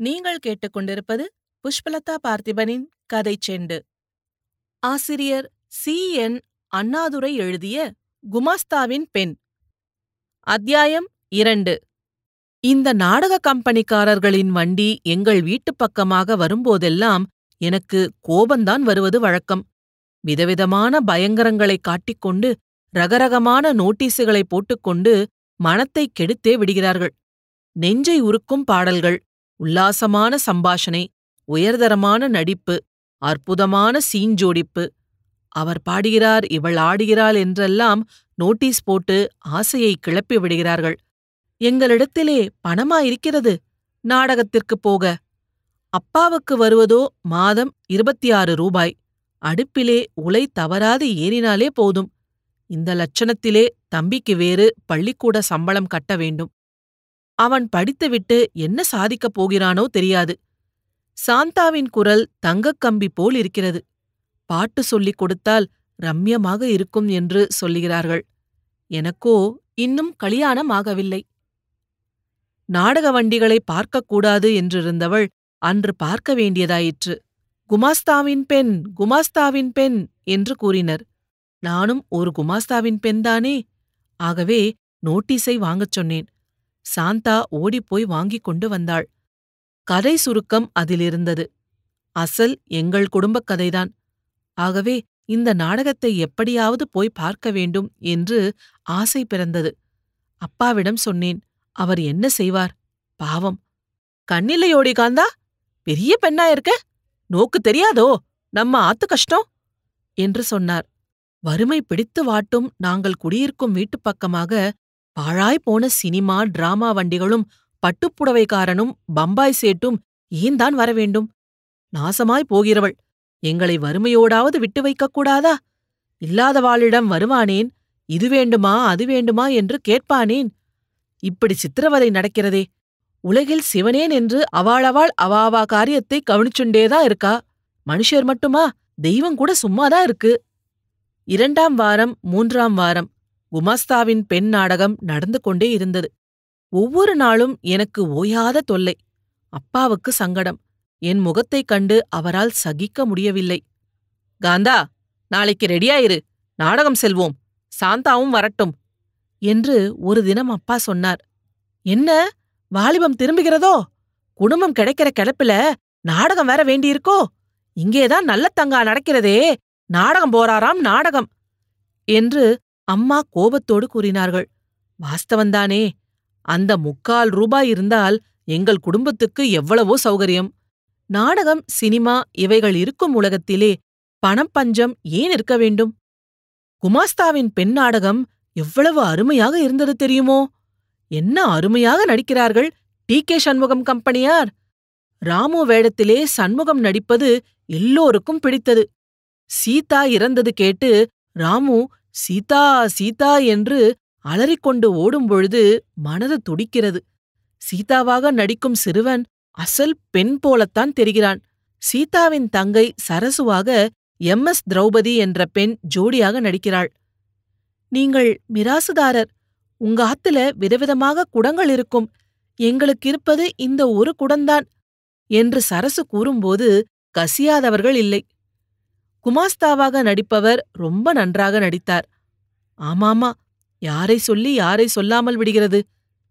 நீங்கள் கேட்டுக்கொண்டிருப்பது புஷ்பலதா பார்த்திபனின் கதை செண்டு. ஆசிரியர் சி. என். அண்ணாதுரை எழுதிய குமாஸ்தாவின் பெண். அத்தியாயம் இரண்டு. இந்த நாடக கம்பெனிக்காரர்களின் வண்டி எங்கள் வீட்டுப் பக்கமாக வரும்போதெல்லாம் எனக்கு கோபந்தான் வருவது வழக்கம். விதவிதமான பயங்கரங்களைக் காட்டிக்கொண்டு ரகரகமான நோட்டீஸுகளை போட்டுக்கொண்டு மனத்தை கெடுத்தே விடுகிறார்கள். நெஞ்சை உருக்கும் பாடல்கள் உல்லாசமான சம்பாஷணை உயர்தரமான நடிப்பு அற்புதமான சீஞ்சோடிப்பு அவர் பாடுகிறார் இவள் ஆடுகிறாள் என்றெல்லாம் நோட்டீஸ் போட்டு ஆசையை கிளப்பி விடுகிறார்கள். எங்களிடத்திலே பணமா இருக்கிறது? நாடகத்திற்குப் போக. அப்பாவுக்கு வருவதோ மாதம் இருபத்தி ஆறு ரூபாய். அடுப்பிலே உலை தவறாது ஏறினாலே போதும். இந்த லட்சணத்திலே தம்பிக்கு வேறு பள்ளிக்கூட சம்பளம் கட்ட வேண்டும். அவன் படித்துவிட்டு என்ன சாதிக்கப் போகிறானோ தெரியாது. சாந்தாவின் குரல் தங்கக் கம்பி போல் இருக்கிறது. பாட்டு சொல்லிக் கொடுத்தால் ரம்யமாக இருக்கும் என்று சொல்லுகிறார்கள். எனக்கோ இன்னும் கலியாணம் ஆகவில்லை நாடக வண்டிகளை பார்க்கக்கூடாது என்றிருந்தவள் அன்று பார்க்க வேண்டியதாயிற்று. குமாஸ்தாவின் பெண் குமாஸ்தாவின் பெண் என்று கூறினர். நானும் ஒரு குமாஸ்தாவின் பெண்தானே ஆகவே நோட்டீஸை வாங்கச் சொன்னேன். சாந்தா ஓடிப்போய் வாங்கிக் கொண்டு வந்தாள். கதை சுருக்கம் அதிலிருந்தது. அசல் எங்கள் குடும்பக் கதைதான். ஆகவே இந்த நாடகத்தை எப்படியாவது போய் பார்க்க வேண்டும் என்று ஆசை பிறந்தது. அப்பாவிடம் சொன்னேன் அவர் என்ன செய்வார்? பாவம். கண்ணில்லையோடி காந்தா? பெரிய பெண்ணா இருக்க? நோக்கு தெரியாதோ? நம்ம ஆத்து கஷ்டம்? என்று சொன்னார். வறுமை பிடித்து வாட்டும் நாங்கள் குடியிருக்கும் வீட்டுப் பக்கமாக பாழாய்போன சினிமா டிராமா வண்டிகளும் பட்டுப்புடவைக்காரனும் பம்பாய் சேட்டும் ஏன்தான் வரவேண்டும் நாசமாய் போகிறவள். எங்களை வறுமையோடாவது விட்டு வைக்கக் கூடாதா? இல்லாதவாளிடம் வருவானேன்? இது வேண்டுமா அது வேண்டுமா என்று கேட்பானேன்? இப்படி சித்திரவதை நடக்கிறதே. உலகில் சிவனேன் என்று அவாளவாள் அவாவா காரியத்தை கவனிச்சுண்டேதான் இருக்கா? மனுஷர் மட்டுமா? தெய்வம் கூட சும்மாதான் இருக்கு. இரண்டாம் வாரம் மூன்றாம் வாரம். குமாஸ்தாவின் பெண் நாடகம் நடந்து கொண்டே இருந்தது. ஒவ்வொரு நாளும் எனக்கு ஓயாத தொல்லை. அப்பாவுக்கு சங்கடம். என் முகத்தைக் கண்டு அவரால் சகிக்க முடியவில்லை. காந்தா நாளைக்கு ரெடியாயிரு. நாடகம் செல்வோம். சாந்தாவும் வரட்டும். என்று ஒரு தினம் அப்பா சொன்னார். என்ன? வாலிபம் திரும்புகிறதோ? குடும்பம் கிடைக்கிற கிளப்பில நாடகம் வேற வேண்டியிருக்கோ? இங்கேதான் நல்ல தங்கா நடக்கிறதே. நாடகம் போறாராம் நாடகம். என்று அம்மா கோபத்தோடு கூறினார்கள் வாஸ்தவந்தானே அந்த முக்கால் ரூபாய் இருந்தால் எங்கள் குடும்பத்துக்கு எவ்வளவோ சௌகரியம். நாடகம் சினிமா இவைகள் இருக்கும் உலகத்திலே பணம் பஞ்சம் ஏன் இருக்க வேண்டும்? குமாஸ்தாவின் பெண் நாடகம் எவ்வளவு அருமையாக இருந்தது தெரியுமோ? என்ன அருமையாக நடிக்கிறார்கள் டி. கே. சண்முகம் கம்பெனியார்? ராமு வேடத்திலே சண்முகம் நடிப்பது எல்லோருக்கும் பிடித்தது. சீதா இறந்தது கேட்டு ராமு சீதா சீதா என்று அலறிக்கொண்டு ஓடும்பொழுது மனது துடிக்கிறது. சீதாவாக நடிக்கும் சிறுவன் அசல் பெண் போலத்தான் தெரிகிறான். சீதாவின் தங்கை சரசுவாக எம். எஸ். திரௌபதி என்ற பெண் ஜோடியாக நடிக்கிறாள். நீங்கள் மிராசுதாரர். உங்க ஆத்துல விதவிதமாக குடங்கள் இருக்கும். எங்களுக்கு இருப்பது இந்த ஒரு குடந்தான் என்று சரசு கூறும்போது கசியாதவர்கள் இல்லை. குமாஸ்தாவாக நடிப்பவர் ரொம்ப நன்றாக நடித்தார். ஆமாமா யாரை சொல்லி யாரை சொல்லாமல் விடுகிறது?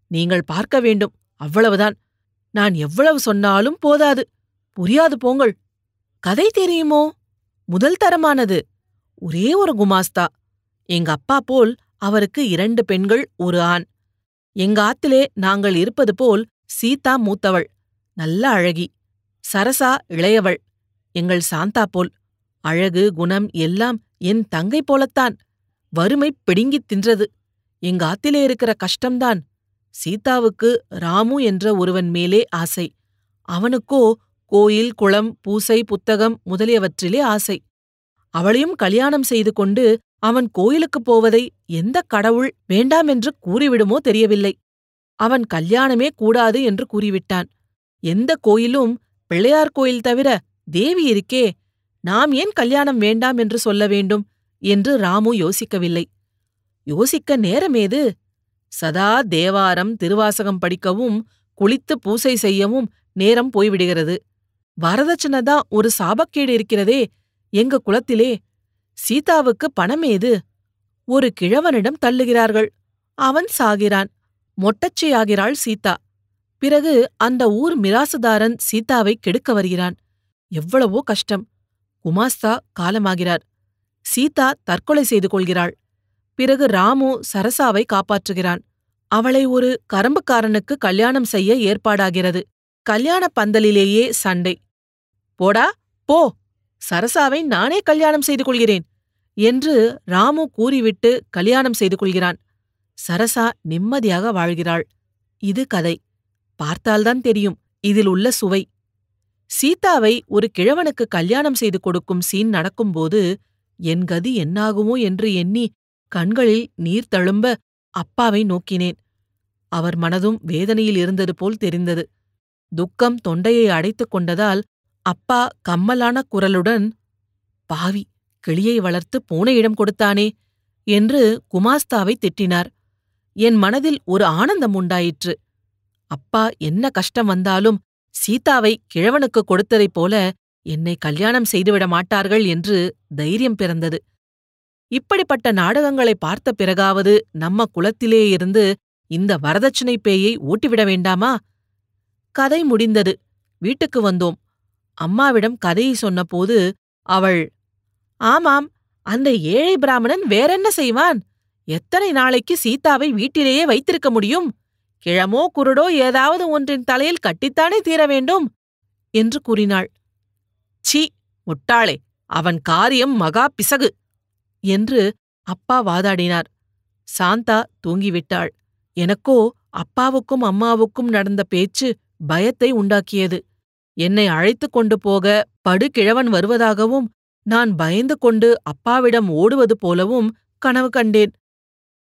நீங்கள் பார்க்க வேண்டும் அவ்வளவுதான். நான் எவ்வளவு சொன்னாலும் போதாது. புரியாது போங்கள். கதை தெரியுமோ? முதல் தரமானது. ஒரே ஒரு குமாஸ்தா. எங்க அப்பா போல் அவருக்கு இரண்டு பெண்கள் ஒரு ஆண். எங்க ஆத்திலே நாங்கள் இருப்பது போல் சீதா மூத்தவள். நல்ல அழகி. சரசா இளையவள். எங்கள் சாந்தா போல். அழகு குணம் எல்லாம் என் தங்கை போலத்தான். வறுமை பிடுங்கித் தின்றது. எங்க ஆத்திலே இருக்கிற கஷ்டம்தான். சீதாவுக்கு ராமு என்ற ஒருவன் மேலே ஆசை. அவனுக்கோ கோயில் குளம் பூசை புத்தகம் முதலியவற்றிலே ஆசை. அவளையும் கல்யாணம் செய்து கொண்டு அவன் கோயிலுக்குப் போவதை எந்த கடவுள் வேண்டாம் என்று கூறிவிடுமோ தெரியவில்லை. அவன் கல்யாணமே கூடாது என்று கூறிவிட்டான். எந்த கோயிலும் பிள்ளையார் கோயில் தவிர தேவி இருக்கே. நாம் ஏன் கல்யாணம் வேண்டாம் என்று சொல்ல வேண்டும்? என்று ராமு யோசிக்கவில்லை. யோசிக்க நேரமேது சதா தேவாரம் திருவாசகம் படிக்கவும் குளித்து பூசை செய்யவும் நேரம் போய்விடுகிறது. வரதட்சணை தான் ஒரு சாபக்கேடு இருக்கிறதே எங்க குலத்திலே? சீதாவுக்கு பணமேது ஒரு கிழவனிடம் தள்ளுகிறார்கள். அவன் சாகிறான். மொட்டச்சியாகிறாள் சீதா. பிறகு அந்த ஊர் மிராசுதாரன் சீதாவை கெடுக்க வருகிறான். எவ்வளவோ கஷ்டம். குமாஸ்தா காலமாகிறார். சீதா தற்கொலை செய்து கொள்கிறாள். பிறகு ராமு சரசாவை காப்பாற்றுகிறான். அவளை ஒரு கரம்புக்காரனுக்கு கல்யாணம் செய்ய ஏற்பாடாகிறது. கல்யாண பந்தலிலேயே சண்டை. போடா போ. சரசாவை நானே கல்யாணம் செய்து கொள்கிறேன் என்று ராமு கூறிவிட்டு கல்யாணம் செய்து கொள்கிறான். சரசா நிம்மதியாக வாழ்கிறாள். இது கதை. பார்த்தால்தான் தெரியும். இதில் உள்ள சுவை. சீதாவை ஒரு கிழவனுக்கு கல்யாணம் செய்து கொடுக்கும் சீன் நடக்கும்போது என் கதி என்னாகுமோ? என்று எண்ணி கண்களில் நீர் தழும்ப அப்பாவை நோக்கினேன். அவர் மனதும் வேதனையில் இருந்தது போல் தெரிந்தது. துக்கம் தொண்டையை அடைத்துக் கொண்டதால் அப்பா கம்மலான குரலுடன் பாவி கிளியை வளர்த்து இடம் கொடுத்தானே? என்று குமாஸ்தாவை திட்டினார். என் மனதில் ஒரு ஆனந்தம் உண்டாயிற்று. அப்பா என்ன கஷ்டம் வந்தாலும் சீதாவை கிழவனுக்கு கொடுத்ததைப் போல என்னை கல்யாணம் செய்துவிட மாட்டார்கள் என்று தைரியம் பிறந்தது. இப்படிப்பட்ட நாடகங்களை பார்த்த பிறகாவது நம்ம குலத்திலே இருந்து இந்த வரதட்சணை பேயை ஊட்டிவிட வேண்டாமா? கதை முடிந்தது. வீட்டுக்கு வந்தோம். அம்மாவிடம் கதையை சொன்னபோது அவள் ஆமாம் அந்த ஏழை பிராமணன் வேறென்ன செய்வான்? எத்தனை நாளைக்கு சீதாவை வீட்டிலேயே வைத்திருக்க முடியும்? கிழமோ குருடோ ஏதாவது ஒன்றின் தலையில் கட்டித்தானே தீர வேண்டும்? என்று கூறினாள். சீ முட்டாளே அவன் காரியம் மகா பிசகு என்று அப்பா வாதாடினார். சாந்தா தூங்கிவிட்டாள். எனக்கோ அப்பாவுக்கும் அம்மாவுக்கும் நடந்த பேச்சு பயத்தை உண்டாக்கியது. என்னை அழைத்துக் கொண்டு போக படுகிழவன் வருவதாகவும் நான் பயந்து கொண்டு அப்பாவிடம் ஓடுவது போலவும் கனவு கண்டேன்.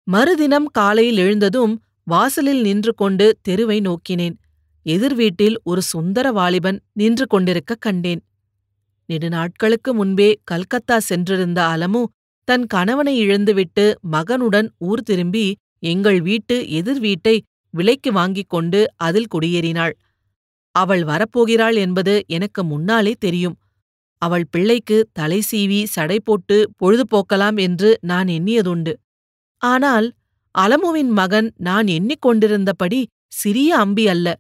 மறுதினம் காலையில் எழுந்ததும் வாசலில் நின்று கொண்டு தெருவை நோக்கினேன். எதிர் வீட்டில் ஒரு சுந்தர வாலிபன் நின்று கொண்டிருக்க கண்டேன். நெடுநாட்களுக்கு முன்பே கல்கத்தா சென்றிருந்த அலமு தன் கணவனை இழந்துவிட்டு மகனுடன் ஊர் திரும்பி எங்கள் வீட்டு எதிர் வீட்டை விலைக்கு வாங்கிக் கொண்டு அதில் குடியேறினாள். அவள் வரப்போகிறாள் என்பது எனக்கு முன்னாலே தெரியும். அவள் பிள்ளைக்கு தலை சீவி சடை போட்டு பொழுதுபோக்கலாம் என்று நான் எண்ணியதுண்டு. ஆனால் அலமுவின் மகன் நான் எண்ணிக்கொண்டிருந்தபடி சிறிய அம்பி அல்ல.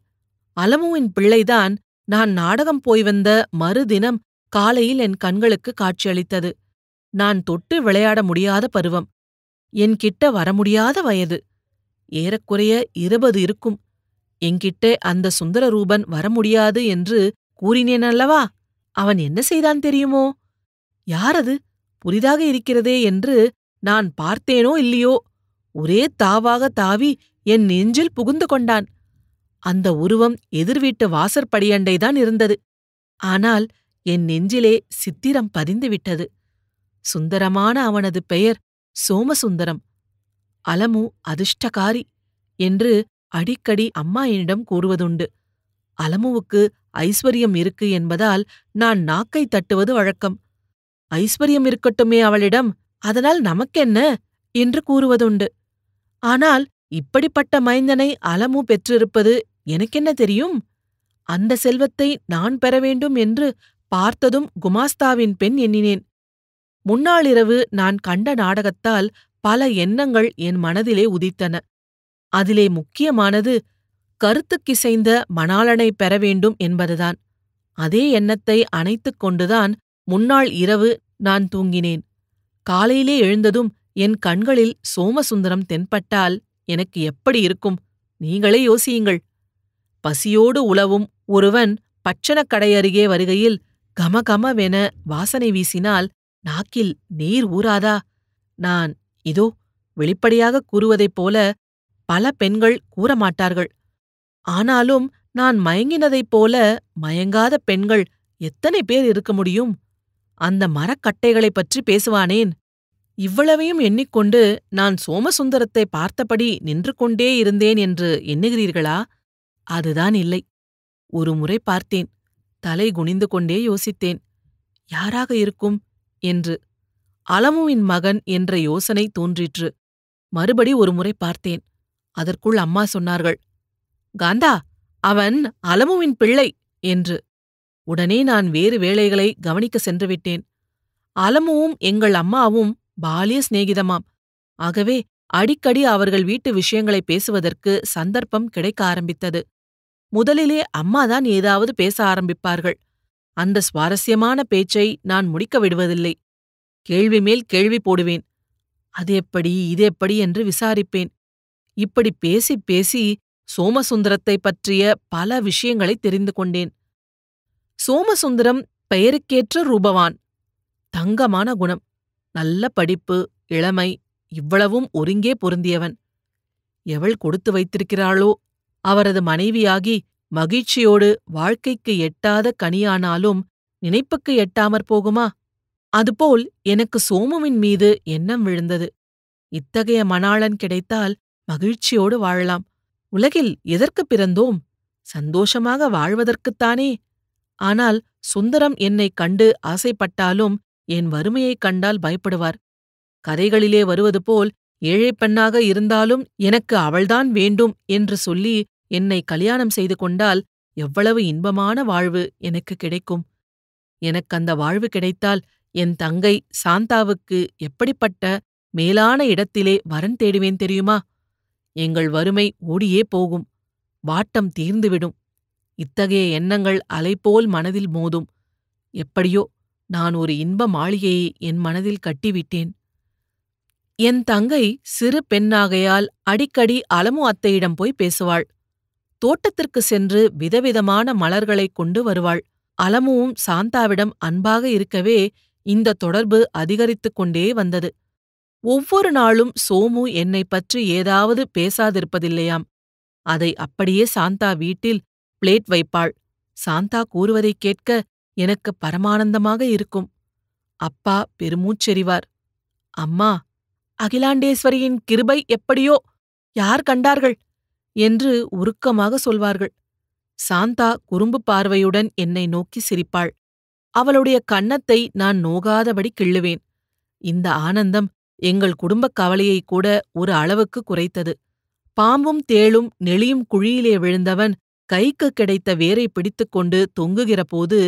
அலமுவின் பிள்ளைதான் நான் நாடகம் போய் வந்த மறுதினம் காலையில் என் கண்களுக்கு காட்சியளித்தது. நான் தொட்டு விளையாட முடியாத பருவம். என்கிட்ட வர முடியாத வயது. ஏறக்குறைய இருபது இருக்கும். என்கிட்ட அந்த சுந்தரரூபன் வர முடியாது என்று கூறினேன் அல்லவா? அவன் என்ன செய்தான் தெரியுமோ? யாரது? புதிதாக இருக்கிறதே என்று நான் பார்த்தேனோ இல்லையோ? ஒரே தாவாக தாவி என் நெஞ்சில் புகுந்து கொண்டான். அந்த உருவம் எதிர்வீட்டு வாசற்படியண்டைதான் இருந்தது. ஆனால் என் நெஞ்சிலே சித்திரம் பதிந்துவிட்டது சுந்தரமான அவனது பெயர் சோமசுந்தரம். அலமு அதிர்ஷ்டகாரி என்று அடிக்கடி அம்மா என்னிடம் கூறுவதுண்டு. அலமுவுக்கு ஐஸ்வர்யம் இருக்கு என்பதால் நான் நாக்கை தட்டுவது வழக்கம். ஐஸ்வர்யம் இருக்கட்டுமே அவளிடம் அதனால் நமக்கென்ன? என்று கூறுவதுண்டு. ஆனால் இப்படிப்பட்ட மைந்தனை அலமு பெற்றிருப்பது எனக்கென்ன தெரியும்? அந்த செல்வத்தை நான் பெற வேண்டும் என்று பார்த்ததும் குமாஸ்தாவின் பெண் எண்ணினேன். முன்னாளிரவு நான் கண்ட நாடகத்தால் பல எண்ணங்கள் என் மனதிலே உதித்தன. அதிலே முக்கியமானது கருத்துக்கிசைந்த மணாளனை பெற வேண்டும் என்பதுதான். அதே எண்ணத்தை அணைத்துக் கொண்டுதான் முன்னாள் இரவு நான் தூங்கினேன். காலையிலே எழுந்ததும் என் கண்களில் சோமசுந்தரம் தென்பட்டால் எனக்கு எப்படி இருக்கும்? நீங்களே யோசியுங்கள். பசியோடு உழவும் ஒருவன் பட்சணக் கடை அருகே வருகையில் கமகமவென வாசனை வீசினால் நாக்கில் நீர் ஊறாதா? நான் இதோ வெளிப்படையாக கூறுவதைப் போல பல பெண்கள் கூறமாட்டார்கள். ஆனாலும் நான் மயங்கினதைப் போல மயங்காத பெண்கள் எத்தனை பேர் இருக்க முடியும்? அந்த மரக்கட்டைகளைப் பற்றி பேசுவானேன். இவ்வளவையும் எண்ணிக்கொண்டு நான் சோமசுந்தரத்தை பார்த்தபடி நின்று கொண்டே இருந்தேன் என்று எண்ணுகிறீர்களா? அதுதான் இல்லை. ஒரு முறை பார்த்தேன். தலை குனிந்து கொண்டே யோசித்தேன். யாராக இருக்கும்? என்று. அலமுவின் மகன் என்ற யோசனை தோன்றிற்று. மறுபடி ஒரு முறை பார்த்தேன். அதற்குள் அம்மா சொன்னார்கள். காந்தா அவன் அலமுவின் பிள்ளை என்று. உடனே நான் வேறு வேலைகளை கவனிக்க சென்று விட்டேன் அலமுவும் எங்கள் அம்மாவும் பாலிய சிநேகிதமாம். ஆகவே அடிக்கடி அவர்கள் வீட்டு விஷயங்களை பேசுவதற்கு சந்தர்ப்பம் கிடைக்க ஆரம்பித்தது. முதலிலே அம்மாதான் ஏதாவது பேச ஆரம்பிப்பார்கள். அந்த சுவாரஸ்யமான பேச்சை நான் முடிக்க விடுவதில்லை. கேள்வி மேல் கேள்வி போடுவேன். அது எப்படி இது எப்படி என்று விசாரிப்பேன். இப்படி பேசி பேசி சோமசுந்தரத்தை பற்றிய பல விஷயங்களை தெரிந்து கொண்டேன். சோமசுந்தரம் பெயருக்கேற்ற ரூபவான். தங்கமான குணம். நல்ல படிப்பு இளமை இவ்வளவும் ஒருங்கே பொருந்தியவன். எவள் கொடுத்து வைத்திருக்கிறாளோ அவரது மனைவியாகி மகிழ்ச்சியோடு வாழ்க்கைக்கு எட்டாத கனியானாலும் நினைப்புக்கு எட்டாமற் போகுமா? அதுபோல் எனக்கு சோமுவின் மீது எண்ணம் விழுந்தது. இத்தகைய மணாளன் கிடைத்தால் மகிழ்ச்சியோடு வாழலாம். உலகில் எதற்குப் பிறந்தோம்? சந்தோஷமாக வாழ்வதற்குத்தானே. ஆனால் சுந்தரம் என்னைக் கண்டு ஆசைப்பட்டாலும் என் வறுமையைக் கண்டால் பயப்படுவார். கதைகளிலே வருவது போல் ஏழைப் பெண்ணாக இருந்தாலும் எனக்கு அவள்தான் வேண்டும் என்று சொல்லி என்னை கல்யாணம் செய்து கொண்டால் எவ்வளவு இன்பமான வாழ்வு எனக்கு கிடைக்கும். எனக்கு அந்த வாழ்வு கிடைத்தால் என் தங்கை சாந்தாவுக்கு எப்படிப்பட்ட மேலான இடத்திலே வரன் தேடுவேன் தெரியுமா? எங்கள் வறுமை ஓடியே போகும். வாட்டம் தீர்ந்துவிடும். இத்தகைய எண்ணங்கள் அலைபோல் மனதில் மோதும். எப்படியோ நான் ஒரு இன்ப மாளிகையை என் மனதில் கட்டிவிட்டேன். என் தங்கை சிறு பெண்ணாகையால் அடிக்கடி அலமு அத்தையிடம் போய் பேசுவாள். தோட்டத்திற்கு சென்று விதவிதமான மலர்களைக் கொண்டு வருவாள். அலமுவும் சாந்தாவிடம் அன்பாக இருக்கவே இந்த தொடர்பு அதிகரித்துக் கொண்டே வந்தது. ஒவ்வொரு நாளும் சோமு என்னை பற்றி ஏதாவது பேசாதிருப்பதில்லையாம். அதை அப்படியே சாந்தா வீட்டில் பிளேட் வைப்பாள். சாந்தா கூறுவதைக் கேட்க எனக்கு பரமானந்தமாக இருக்கும். அப்பா பெருமூச்செறிவார். அம்மா அகிலாண்டேஸ்வரியின் கிருபை எப்படியோ யார் கண்டார்கள்? என்று உருக்கமாக சொல்வார்கள். சாந்தா குறும்பு பார்வையுடன் என்னை நோக்கி சிரிப்பாள். அவளுடைய கன்னத்தை நான் நோகாதபடி கிள்ளுவேன். இந்த ஆனந்தம் எங்கள் குடும்பக் கவலையை கூட ஒரு அளவுக்கு குறைத்தது. பாம்பும் தேளும் நெளியும் குழியிலே விழுந்தவன் கைக்கு கிடைத்த வேரை பிடித்துக்கொண்டு தொங்குகிறபோது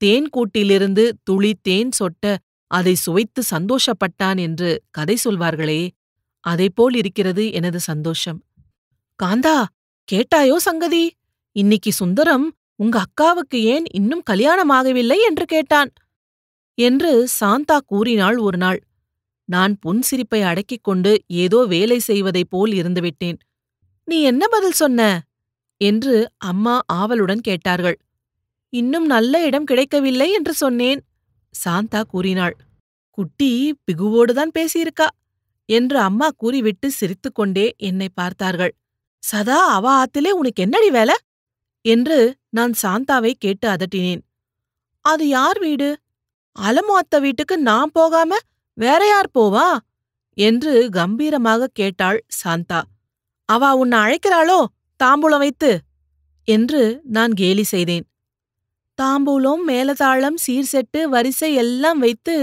தேன் கூட்டிலிருந்து துளி தேன் சொட்ட அதை சுவைத்து சந்தோஷப்பட்டான் என்று கதை சொல்வார்களே. அதைப்போல் இருக்கிறது எனது சந்தோஷம். காந்தா கேட்டாயோ சங்கதி? இன்னிக்கு சுந்தரம் உங்க அக்காவுக்கு ஏன் இன்னும் கல்யாணமாகவில்லை என்று கேட்டான். என்று சாந்தா கூறினாள் ஒரு நாள் நான் புன்சிரிப்பை அடக்கிக் கொண்டு ஏதோ வேலை செய்வதைப் போல் இருந்துவிட்டேன். நீ என்ன பதில் சொன்ன? என்று அம்மா ஆவலுடன் கேட்டார்கள். இன்னும் நல்ல இடம் கிடைக்கவில்லை என்று சொன்னேன் சாந்தா கூறினாள். குட்டி பிகுவோடுதான் பேசியிருக்கா என்று அம்மா கூறிவிட்டு சிரித்துக்கொண்டே என்னை பார்த்தார்கள். சதா அவ ஆத்திலே உனக்கு என்னடி வேலை? என்று நான் சாந்தாவை கேட்டு அதட்டினேன். அது யார் வீடு? அலமு அத்த வீட்டுக்கு நான் போகாம வேற யார் போவா? என்று கம்பீரமாக கேட்டாள் சாந்தா. அவ உன்னை அழைக்கிறாளோ தாம்பூலம் வைத்து? என்று நான் கேலி செய்தேன். தாம்பூலம் மேலதாளம் சீர்செட்டு வரிசை எல்லாம் வைத்து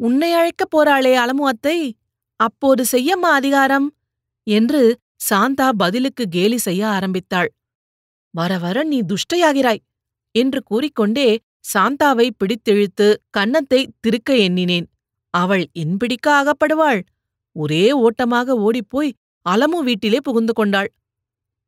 உன்னை அழைக்கப் போறாளே அலமு அத்தை. அப்போது செய்யம்மா அதிகாரம் என்று சாந்தா பதிலுக்கு கேலி செய்ய ஆரம்பித்தாள். வர வர நீ துஷ்டையாகிறாய் என்று கூறிக்கொண்டே சாந்தாவை பிடித்திழுத்து கன்னத்தை திருக்க எண்ணினேன். அவள் என்பிடிக்க அகப்படுவாள். ஒரே ஓட்டமாக ஓடிப்போய் அலமு வீட்டிலே புகுந்து கொண்டாள்.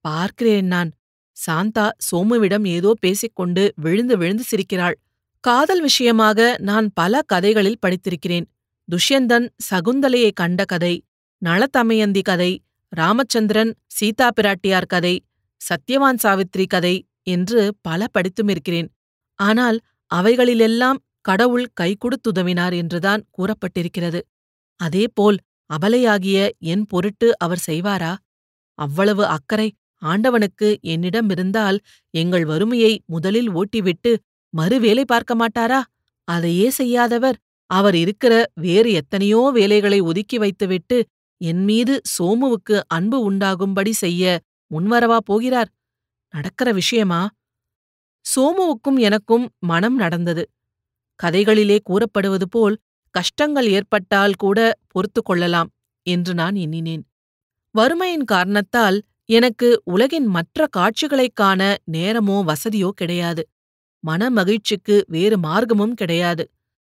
பார்க்கிறேன் நான். சாந்தா சோமுவிடம் ஏதோ பேசிக்கொண்டு விழுந்து விழுந்து சிரிக்கிறாள். காதல் விஷயமாக நான் பல கதைகளில் படித்திருக்கிறேன். துஷ்யந்தன் சகுந்தலையை கண்ட கதை நளதமயந்தி கதை ராமச்சந்திரன் சீதா பிராட்டியார் கதை சத்யவான் சாவித்ரி கதை என்று பல படித்துமிருக்கிறேன் ஆனால் அவைகளிலெல்லாம் கடவுள் கைகொடுத்துதவினார் என்றுதான் கூறப்பட்டிருக்கிறது. அதேபோல் அபலையாகிய என் பொருட்டு அவர் செய்வாரா? அவ்வளவு அக்கறை ஆண்டவனுக்கு என்னிடமிருந்தால் எங்கள் வறுமையை முதலில் ஓட்டிவிட்டு மறுவேலை பார்க்க மாட்டாரா? அதையே செய்யாதவர். அவர் இருக்கிற வேறு எத்தனையோ வேலைகளை ஒதுக்கி வைத்துவிட்டு என்மீது சோமுவுக்கு அன்பு உண்டாகும்படி செய்ய முன்வரவா போகிறார்? நடக்கிற விஷயமா? சோமுவுக்கும் எனக்கும் மனம் நடந்தது. கதைகளிலே கூறப்படுவது போல் கஷ்டங்கள் ஏற்பட்டால் கூட பொறுத்து கொள்ளலாம் என்று நான் எண்ணினேன். வறுமையின் காரணத்தால் எனக்கு உலகின் மற்ற காட்சிகளைக் காண நேரமோ வசதியோ கிடையாது. மனமகிழ்ச்சிக்கு வேறு மார்க்கமும் கிடையாது.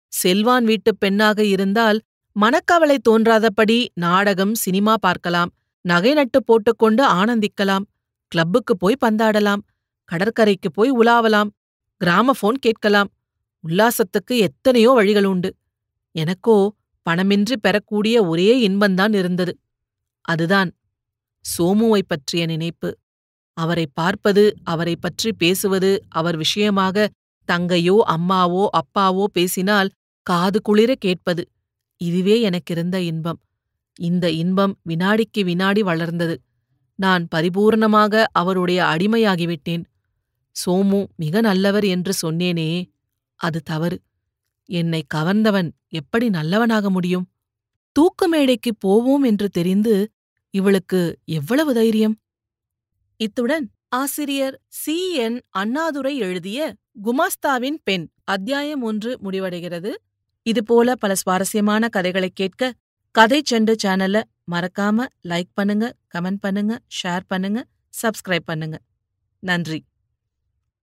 செல்வான் வீட்டுப் பெண்ணாக இருந்தால் மனக்கவலை தோன்றாதபடி நாடகம் சினிமா பார்க்கலாம். நகை நட்டு போட்டுக்கொண்டு ஆனந்திக்கலாம். கிளப்புக்கு போய் பந்தாடலாம். கடற்கரைக்கு போய் உலாவலாம். கிராமபோன் கேட்கலாம். உல்லாசத்துக்கு எத்தனையோ வழிகள் உண்டு. எனக்கோ பணமின்றி பெறக்கூடிய ஒரே இன்பந்தான் இருந்தது. அதுதான் சோமுவைப் பற்றிய நினைப்பு. அவரை பார்ப்பது அவரை பற்றி பேசுவது அவர் விஷயமாக தங்கையோ அம்மாவோ அப்பாவோ பேசினால் காது குளிர கேட்பது. இதுவே எனக்கிருந்த இன்பம். இந்த இன்பம் வினாடிக்கு வினாடி வளர்ந்தது. நான் பரிபூர்ணமாக அவருடைய அடிமையாகிவிட்டேன். சோமு மிக நல்லவர் என்று சொன்னேனே அது தவறு. என்னை கவர்ந்தவன் எப்படி நல்லவனாக முடியும்? தூக்கு மேடைக்குப் போவோம் என்று தெரிந்து இவளுக்கு எவ்வளவு தைரியம்? இத்துடன் ஆசிரியர் சி. என். அண்ணாதுரை எழுதிய குமாஸ்தாவின் பெண் அத்தியாயம் ஒன்று முடிவடைகிறது. இதுபோல பல சுவாரஸ்யமான கதைகளைக் கேட்க கதை செண்டு சேனலை மறக்காம லைக் பண்ணுங்க கமெண்ட் பண்ணுங்க ஷேர் பண்ணுங்க சப்ஸ்கிரைப் பண்ணுங்க. நன்றி.